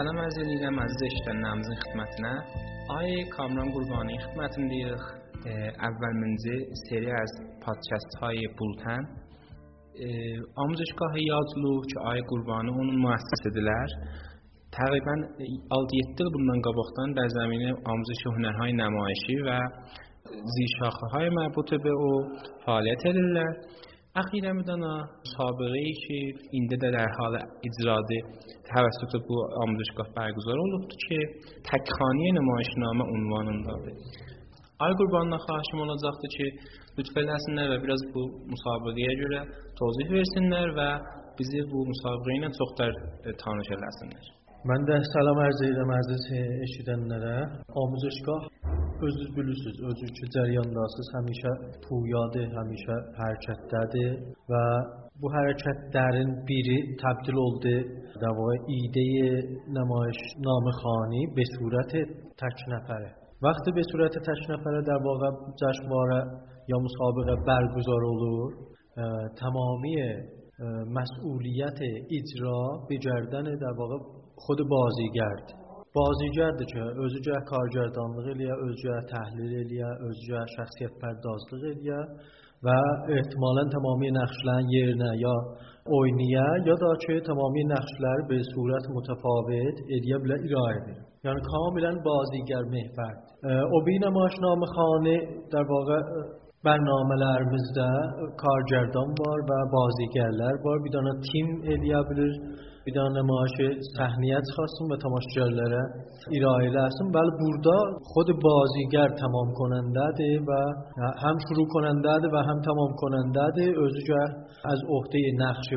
سلام از این دیگم از زشت نمز خدمتنا آی کامران گروبانی خدمت دیگ اول منزی سری از پادشست های بولتن آموزشگاه یادلو چه آی گروبانی اون مؤسس دیلر تقریبا 6-7 دل بندن قبختن در زمین آموزش هنر های نمایشی و زیشاخه های مربوط به او فعالیت دیلر edirlər. Əxirəmdən müsabiqəyi ki, indi də در حال icradı توسط bu آموزشگاه برگزار olubdur ki, Təkxaniyə nümayişnamə ünvanındadır. Ay qurbanına xahişim olacaqdır ki, lütf eləsinlər və biraz bu müsabiqəyə görə tozih versinlər və bizi bu müsabiqə ilə çoxdar tanış eləsinlər. Mən də salam ərz edirəm əziz eşidənlərə. Amuzuşgah özünüz bilirsiniz, özünüz ki, cərəyandasınız, həmişə puyadır, həmişə hərəkətdədir və bu hərəkətlərin biri təbdil oldu در واقع ایده نمایشنامه خانی به صورت تک نفره وقتی به صورت تک نفره در واقع جشنواره یا مسابقه olur تمامی مسئولیت اجرا به گردن در واقع خود بازیگرد. بازیگرده که از جه کارگردانلغه لیا از جه تحلیل لیا از جه شخصیت پردازلغه لیا و احتمالا تمامی نخشلن یر نه یا اوینیه یا دا چه تمامی نخشلر به صورت متفاوت ایدیه بلا ایرائه بیره یعنی کاملا بازیگر محفر او بینم آشنام خانه در واقع برنامه لرمزده کارگردان بار و بازیگرلر بار. بیدانه تیم ایدیه بلیر bir dənə nümayişi səhnəyə çıxarsın və tamaşaçılara irayə eləsin. Bəli, burada xod bazigar tamam konandadır və həm şuru konandadır və həm tamam konandadır. Özü az عهده نقشه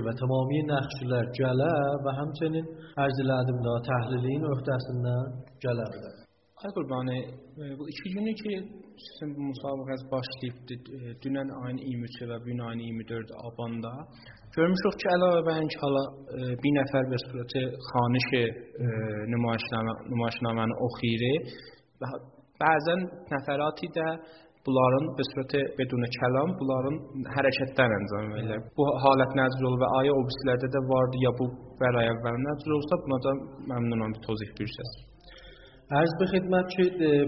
gələ və həmçinin ərz elədim də təhlilin öhdəsindən gələ bilər. Ay Qurbani, e, bu iki günü ki, sizin bu müsabiqəz başlayıbdır e, dünən ayın 23-ü və bu ayın 24-ü abanda. Görmüşük ki, əlavəbən ki, hala e, bir nəfər bir surəti xanişi nümayişnaməni oxuyur və bəzən nəfərati də bunların bir surəti bedun kəlam, bunların hərəkətdən əncam verilir. Bu halət nazil olur və ayə o birisilərdə də vardı ya bu bərayə əvvəl nazil olsa buna da məmnunam bir tozih bürsəsiz. عرض به خدمت که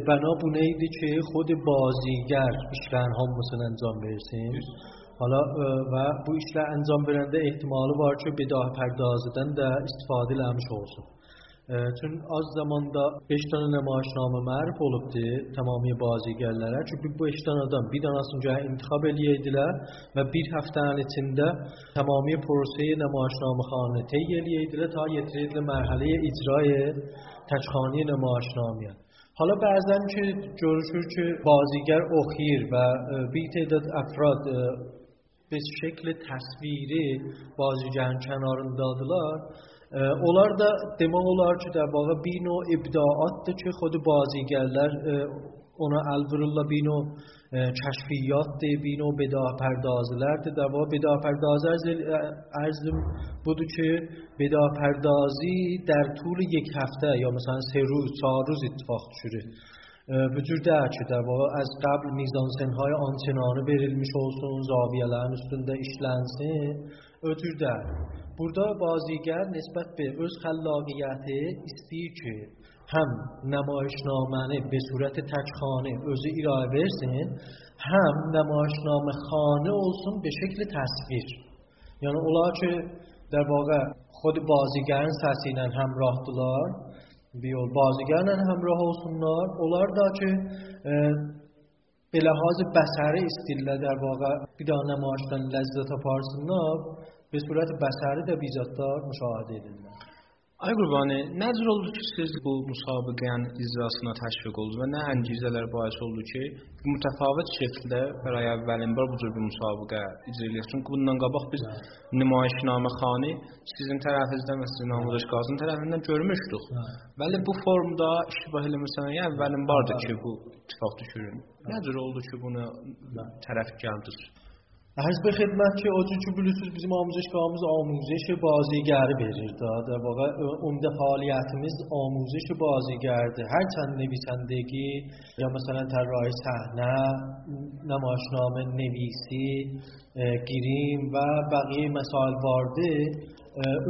بنا بونه ایدی که خود بازیگر işlerin hamısını انجام برسیم. حالا و bu işler انجام برنده احتماlı var ki bir daha pərdazədən də istifadə چون از زمان دا 5 تا نمایش نام معرف olubdi تمامی بازیگرلرا چونکی 5 تا آدم بی دانس اونجا انتخاب الیدیلر و بیر هفته ان تمامی پروسه نمایش نام خانه تی الیدیلر تا یتریدل مرحله اجرای تچخانی نمایش حالا بعضا که جورشور که بازیگر آخر و بی تعداد افراد به شکل تصویری بازیگران کنارن دادلار onlar da demək olar ki, də vaxtı bir növ ibdaatdır ki, xود boziygerlər ona əl vururlar bir növ kəşfiyyatdır, bir növ beda pərdazlərdir. Də vaxtı beda pərdazı ərzim budur ki, beda pərdazی در طول یک هفته یا مثلا سه روز، چهار روز اتفاق düşürür. vücud ki در واقع از قبل میزانسنهای آنچنانه verilmiş olsun, zaviyələrin üstündə işlənsin, ötürdə. Burada baziگر نسبت به öz xəllaqiyyəti istəyir ki, həm namaişnaməni به صورت təkxanə özü iraya versin, həm namaişnamə xanə olsun به şekل تصویر. Yəni onlar ki, در واقع خود səsi ilə həmrahdılar, bir yol bozیگران همراه olsunlar. Onlar da ki به لحاظ بسره استیلا در واقع بیدار نماشتن لذت پارس پارسناب به صورت بسره در بیزاتار مشاهده دیدن Ay Qurbani, necə oldu ki, siz bu müsabiqənin icrasına təşviq oldunuz və nə əngizələr bais oldu ki, mütəfavit şəkildə bəray əvvəlin bu cür bir müsabiqə icra edilir. Çünki bundan qabaq biz nümayişnamə xani sizin tərəfinizdən və sizin Namazdaş Qazın tərəfindən görmüşdük. Bəli, bu formda iştibah eləmirsən, yəni əvvəlin vardı ki, bu ittifaq düşürün. Necə oldu ki, bunu tərəf gəldiniz? عرض به خدمت که آجون چون بلوتوز bizim آموزشگاهımız آموزش بازیگر verir da. در واقع عمده فعالیتimiz آموزش بازیگرده هرچند نویسندگی یا مثلا طراحی صحنه نمایشنامه نویسی گریم و بقیه مسائل وارده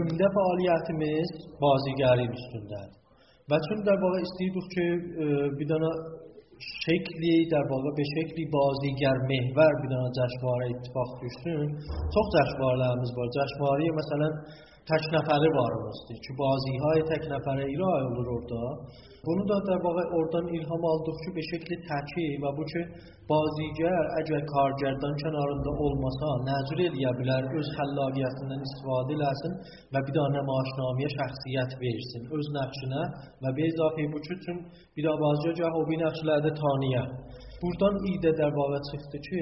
ümdə fəaliyyətimiz bazigarin üstündədir. Və çün در واقع istəyirik ki, bir dənə شکلی در واقع به شکلی بازیگر محور بیدانا جشنواره اتفاق دوشتون چون جشنواره همز با جشنواره مثلا Cəşvarə məsələn tək nəfəri varımızdır ki, baziهای tək nəfərə icra olur orada. Bunu da در واقع oradan ilham aldıq ki, bir şəkli təki və bu ki, bazigar əgər kargərdan kənarında olmasa, nəzir eləyə bilər, öz xəllaqiyyətindən istifadə eləsin və bir daha namaişnaməyə şəxsiyyət versin öz nəqşinə və bir izafə bu ki, üçün bir daha bazigar o bir nəqşlərdə tanıya. Buradan idə در واقع çıxdı ki,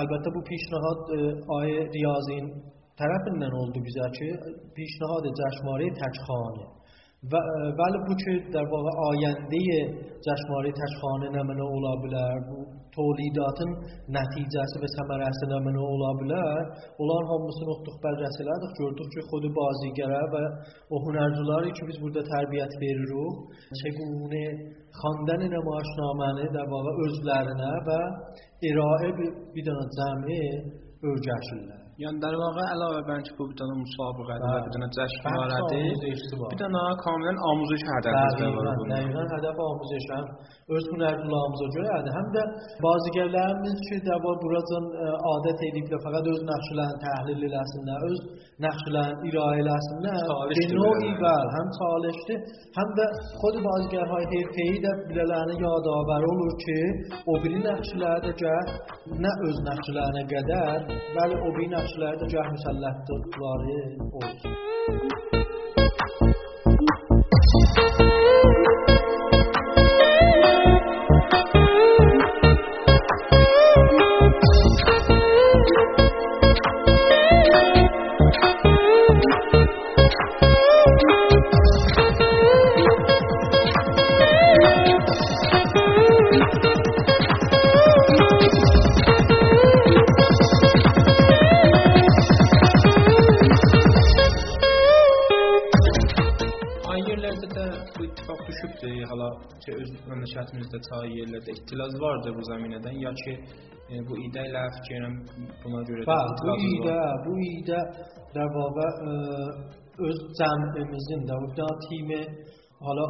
əlbəttə bu پیشنهاد آیه ریاضین tərəfindən oldu bizə ki, پیشنهاد جشنواره تکخانه و ولی bu ki در واقع آینده جشنواره تشخانه nəmənə ola bilər, bu تولیداتın nəticəsi və səmərəsi nəmənə ola bilər. Onların hamısını oxuduq, bərrəs elədik, gördük ki, xود bazigərə və o hünərcüləri ki, biz burada tərbiyyət veririk, çəgune xandن namaişnaməni در واقع özlərinə və iraə bir dənə cəmi öyrəşirlər. یعنی در واقع علاوه بر اینکه بود بدن مسابقه بله. داره بدن جشن مبارده بدن ها کاملا آموزش هدف بله، بود دقیقا هدف آموزش هم ارز کنه از اون آموزش جوره هده هم در بازگرده هم نیست که عادت ایدیم که فقط ارز نخشلن تحلیل لحسن نه ارز نخشلن ایرای لحسن نه. به نوعی بر هم سالشته هم در خود بازگرهای هرکهی در بلالانه یاد آور اولو که اوبری نخشلنه جه نه ارز نخشلنه قدر بله اوبری şəxslərdə gah müsəlləhddirləri olsun. Məmləkətimizdə çay yerlərdə ixtilaz vardır bu zəminədən, ya ki e, bu idə ilə fikirəm buna görə də bu idə, bu idə واقع öz cəmimizin də bu timi hala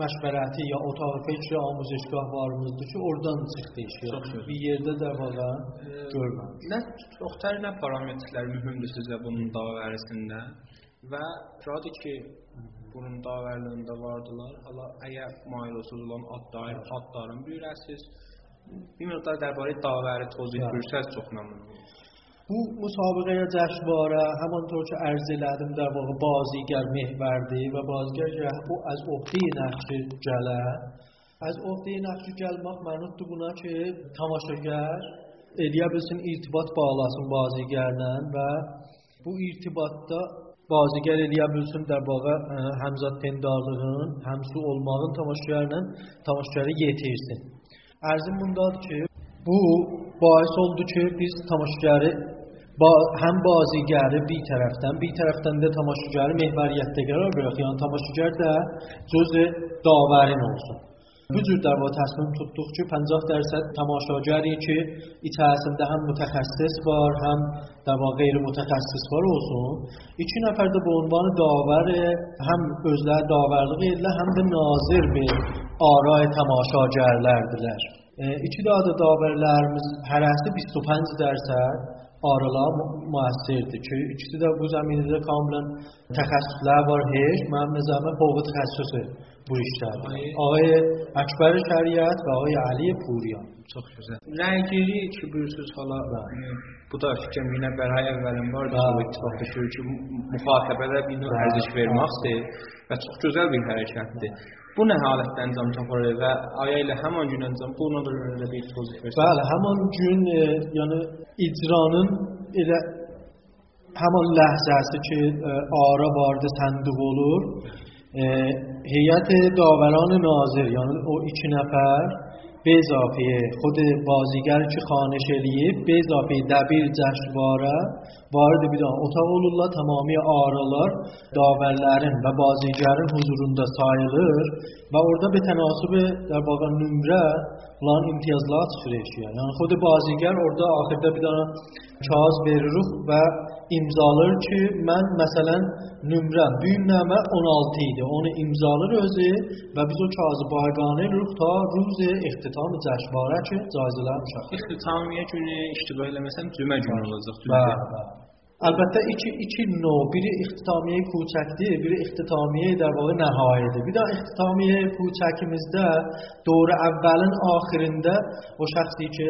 məşvərəti ya otaq fikri amuzişgah varımızdır ki, oradan çıxdı işi. Bir yerdə də valla görməmişik. Nə çoxtər nə parametrlər mühümdür sizə bunun davərisində və şadı ki, bunun davərliyində vardılar. Hala əgər mail olsuz olan adlar, adların bilirəsiz. Bir miqdar dərbarə davəri توضیح بürürsəz çox məmnun olurum. Bu müsabiqəyə cəşnvarə həmantور ki ərz elədim در واقع بازیگر محورdir və bozigər bu az oxtəyi nəqşi gələ. Az oxtəyi nəqşi gəlmək mənutdur buna ki tamaşagar eləyə bilsin irtibat bağlasın bozigərlə və bu irtibatda Bazigar eləyə bilsin dəbağa e, həmzat tendarlığın, həmsu olmağın tamaşaçılarının tamaşaçıları yetirsin. Ərzim bundadır ki, bu bahis oldu ki, biz tamaşaçıları ba həm bazigarı bir tərəfdən, bir tərəfdən də tamaşaçıları mehvəriyyətdə qərar bıraxıq. Yəni tamaşaçılar da cüzə davərin olsun. دو جور در واقع تصمیم تو دخچه پنزاق درصد تماشاجری که ای تصمیم ده هم متخصص بار هم در واقع غیر متخصص بار اوزون ایچی نفر به عنوان داور هم ازده داور دو هم به ناظر به آرای تماشاجر لردلر ایچی داده؟ داور لرمز هر هسته بیست و پنز درصد آرالا مؤثر دید ایچی داده بو اینه ده کاملا تخصیص لر بار هشت. من مزمه بوقت خصیصه bu işlər. Ağay Əkbər Şəriət və ağay Ali Puriyan. Çox gözəl. Rəygiri ki, buyursunuz hala bu da fikrim yine bəray əvvəlin var da bu ittifaqda ki, ki müxatabədə bir növ ərziş verməkdir və çox gözəl bir hərəkətdir. Bu nə halətdə əncam tapar və aya ilə həmin gün əncam buna da görə bir tozif versin. Bəli, həmin gün e, yəni icranın elə həmin ləhzəsi ki, e, ara vardı, səndiq olur. هیئت داوران ناظر یعنی او ایچی نفر به اضافه خود بازیگر چی خانش علیه به اضافه دبیر جشنواره وارد بیدان. اتاق الله تمامی آرالار داورلرن و بازیگرن حضورند سایلر و اردا به تناسب در واقع نمره لان امتیازلات سفرشیه یعنی خود بازیگر اردا آخرده بیدان چاز بیرروخ و imzalır ki, mən məsələn nömrəm, büyük nömrə 16 idi. Onu imzalır özü və biz o kağızı bayqanı ruh ta ruzi ixtitam cəşvarə ki, caizələr müşəxxiz. İxtitam günü iştiba eləməsəm cümə günü olacaq. Bəli, bəli. البته ایچی, ایچی نو بیری اختتامیه کوچک دیه بیری اختتامیه در واقع نهایه دیه بیدا اختتامیه کوچکمیز ده دور اولن آخرین ده و شخصی که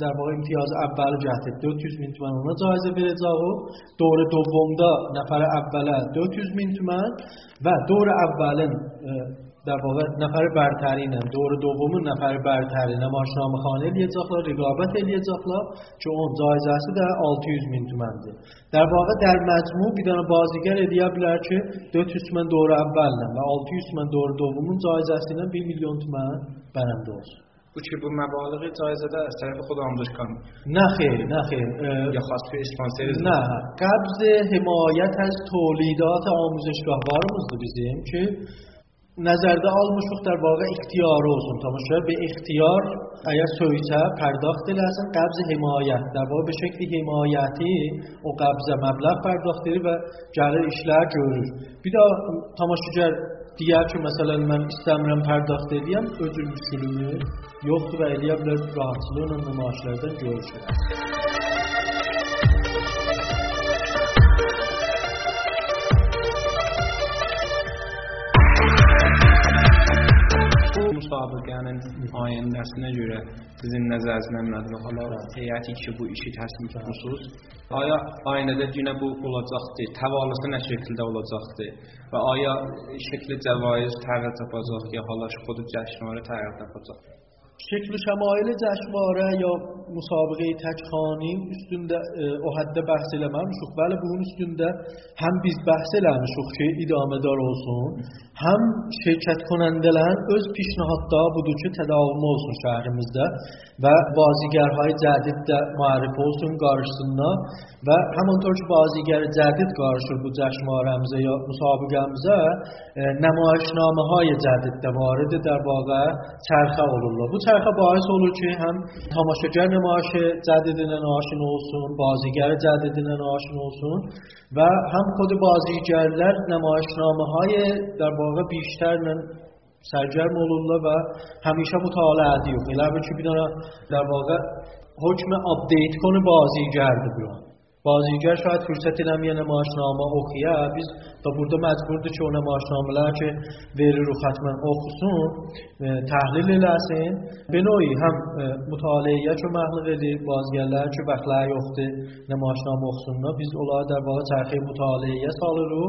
در واقع امتیاز اول جهته 400 مین تومن اونا جایزه بیره زاغو دور دوم نفر اوله 200 مین تومن و دور اولن در واقع نفر برترین هم. دور دومون نفر برترین هم آشنام خانه لیه زخلا رقابت لیه زخلا چون زایز هستی در 600 من تومن دی در واقع در مجموع بیدن بازیگر دیا بلر که 400 دور اول هم و 600 من دور دومون زایز هستی 1 میلیون تومن برم دور و چی بود؟ مبالغ جایزه ده از طرف خود آموزش نه خیر، نه خیر. یا خواست که اسپانسیر نه. قبض حمایت از تولیدات آموزشگاه. بارمز دو بیزیم. که نظرده آل مشوخ در واقع اختیار روزم تماشا به اختیار ایا سویتا پرداخت لازم قبض حمایت در واقع به شکل حمایتی و قبض مبلغ پرداخت و جره اشلاح جورید بیدا تماشا جر دیگر که مثلا من استمرم پرداخت دیم ازون بسیلونی یخت و الیاب لازم راحتلون و نماشلردن جور شده. Müsabiqənin ayəndəsinə görə sizin nəzərinizdə nədir? Hala heyəti ki, bu işi təslim tutmusunuz. Aya ayəndə yenə bu olacaqdır, təvalısı nə şəkildə olacaqdır və aya şəkli cəvaiz təğyir tapacaq ya hala xud cəşnləri təğyir tapacaq. شکل شمایل جشماره یا مسابقه تک خانی او حده بحثی لما میشوخ بله به اون اسطونده هم بیز بحثی لما میشوخ که ادامه دار آسون هم شرکت کننده لن از پیشنهاد دا بودو که تداوم آسون شهرمز و بازیگرهای جدید دا معرف آسون گارشتن و همانطور که بازیگر جدید گارشتن بود جشماره همزا یا مسابقه همزا نمایشنامه های جدید دا وارد در واقع چرخه آلالله بود چرخه باعث اولو که هم تماشاگر نمایش جدید نمایش نوسون بازیگر جدید نمایش نوسون و هم خود بازیگرلر نمایشنامه های در واقع بیشتر من سرجر اولولله و همیشه مطالعه دیو خیلی همه چی بیدارن در واقع حکم اپدیت کنه بازیگر بگیرن بازیگر شاید فرصتی نمیانه ماشنامه اوخیه بیز تا برده مجبور ده چونه ماشنامله که ویری رو ختم اوخسون تحلیل لسین به نوعی هم متعالیه چون محل ویری بازگرله چون بخلای یخته نماشنامه اوخسون نه بیز اولا در واقع ترخیه متعالیه سال رو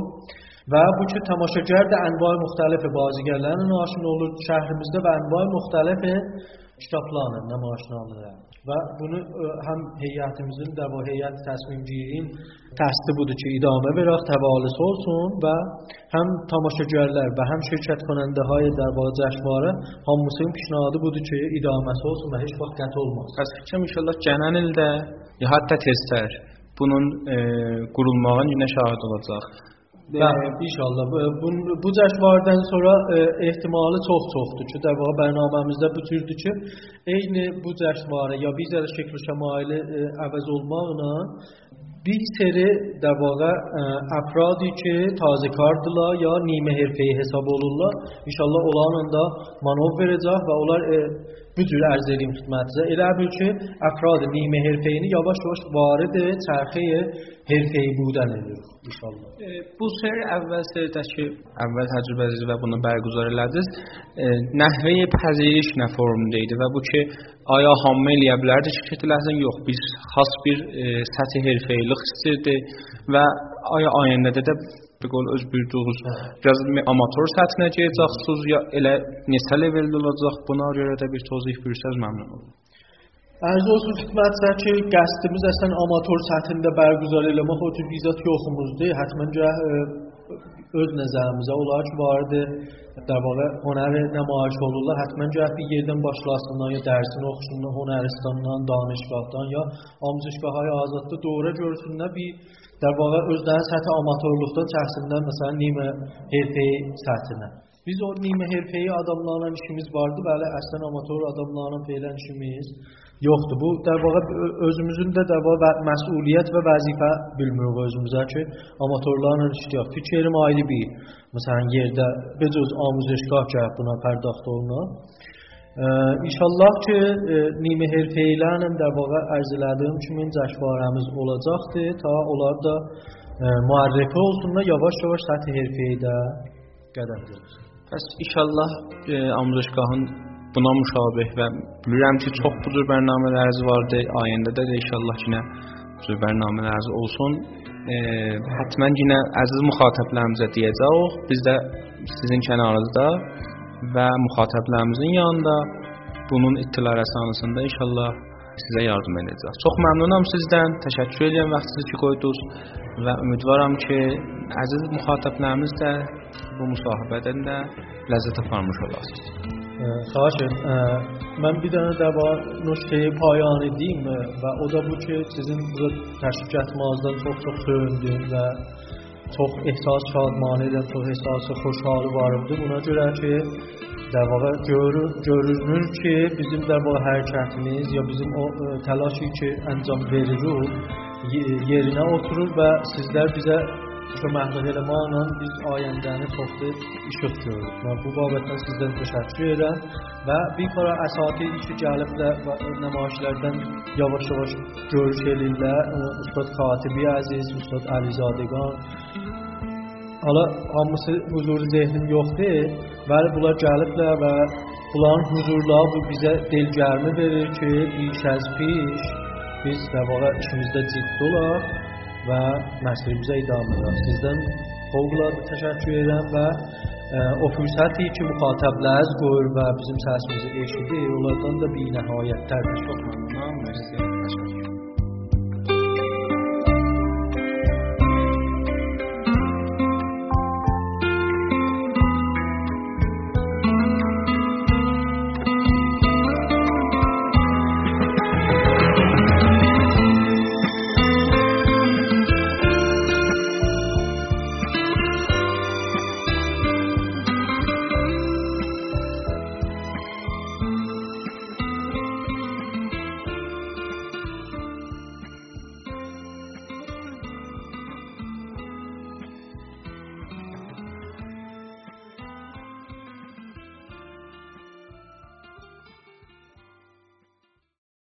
و بو که تماشاگر ده انواع مختلف بازیگرلن ناشون اولو شهرمزده و انواع مختلف kitablarla, nemaişnamıla və bunu e, həm heyətimizin də bu heyət təsmimciliyin təsdi budur ki, idamə verək, təvalis olsun və həm tamaşaçılar və həm şirkət konandahay dərbar cəşvarı hamısının pişnadı budur ki, idaməsi olsun və heç vaxt qət olmaz. Bəs fikrim inşallah gələn ildə ya hətta teztər bunun e, qurulmağına şahid olacaq. بله ایشالله bu cəşvardan sonra e, ehtimalı çox çoxdur. Ki, dəvə bərnaməmizdə bütürdü ki, eyni bu cəşvarı ya bir zərə şəkli şəmaili e, əvəz olmaqla bir seri در واقع افرادی که تازه کاردırlar ya نیمه حرفه‌ای hesab olurlar. İnşallah onların da manov verəcək və onlar e, bu cür ərz edeyim xidmətinizə. Elə bil ki, əfrad نیمه حرفه‌ini yavaş-yavaş varid çərxi حرفه‌ای بودن edirik inşallah. E, bu seri əvvəl seridəki əvvəl təcrübəniz və bunu bərqüzar elədiniz. E, nəhvə pəziriş nə formda idi və bu ki, aya hamı eləyə bilərdi şirkətlərin yox, biz xas bir e, səthi hərfəyilik istirdi və aya ayəndə də قول öz buyurduğunuz biraz amatör səthinə gələcəksiniz ya elə neçə leveldə olacaq buna görə də bir tozih buyursaz məmnun olurum. Arz olsun xidmətsə ki, qəsdimiz əslən amatör səthində bərqüzar eləmə xüsusi bizat yoxumuzdur. Həttəmən öz nəzərimizə olar ki, var idi. Də vaxtı hünəri nümayiş olurlar. Həttəmən gərək bir yerdən başlasınlar, ya dərsini oxusunlar Hünəristandan, danışqahdan, ya amcışqaha azadlı doğru görsünlər bir də vaxtı özləri səthi amatorluqdan çəksinlər, məsələn, nimə, hərfi səthinə. Biz o nimə herfeyi adamlarla işimiz vardı, bəli, əslən amator adamlarla feylən işimiz yoxdur. Bu dəvağa özümüzün də dəva və məsuliyyət və vəzifə bilmirik özümüzə ki, amatorlarla işləyək. Fikrim ayrı bir, məsələn, yerdə bir öz amuzəşgah gəlib buna pərdaxt olunur. İnşallah ki, e, nimi herfeyilə ilə dəvağa ərz elədiyim kimi cəşvarəmiz olacaqdır, ta onlar da e, müarrifə olsunlar, yavaş-yavaş səthi herfeyə də qədəm götürsün. Bəs inşallah e, amuzuşgahın buna müşabeh və bilirəm ki, çox bu cür bərnamələriniz vardı. Ayəndə də, də inşallah yenə bu cür bərnamələriniz olsun. E, hətmən yenə əziz müxatəblərimizə deyəcəyik. Biz də sizin kənarınızda və müxatəblərimizin yanında bunun ittila rəsanəsində inşallah sizə yardım edəcəyik. Çox məmnunam sizdən. Təşəkkür edirəm vaxtınızı ki, qoydunuz və ümidvaram ki, əziz müxatəblərimiz də bu müsahibədən də ləzzət aparmış olasınız. Xahiş edirəm. Mən bir dənə də var nöqteyi payan edeyim və o da bu ki, sizin bu təşvik etmağınızdan çox-çox sevindiyim və çox ehsas şadman edən, çox ehsası xoşhalı var idi. Buna görə ki, dəvəyə görür, görünür ki, bizim dəvə hərəkətimiz ya bizim o ə, təlaşı ki, əncam veririk, yerinə oturur və sizlər bizə شما مهدویل ما آنان بیز آیندن پخته ای شد دارد ما بو بابتن سیزن تشکری دارد و بی کارا اصحاکی ایش جالب نماشلردن، نماش دردن یا باشد باشد جور شلیل در اصطاد خاتبی عزیز اصطاد علی زادگان حالا همسی حضور زهنی یخده ولی بلا جالب در و بلا حضور در بو بیز دل جرمه برد که بیش از پیش بیز در واقع اشمیز در زید دولار və məsəlimizə idamə edək. Sizdən fövqəladə təşəkkür edirəm və o fürsəti ki, müxatəbləriniz qoyur və bizim səsimizi eşidir, onlardan da bir nəhayət təşəkkür edirəm. Təşəkkür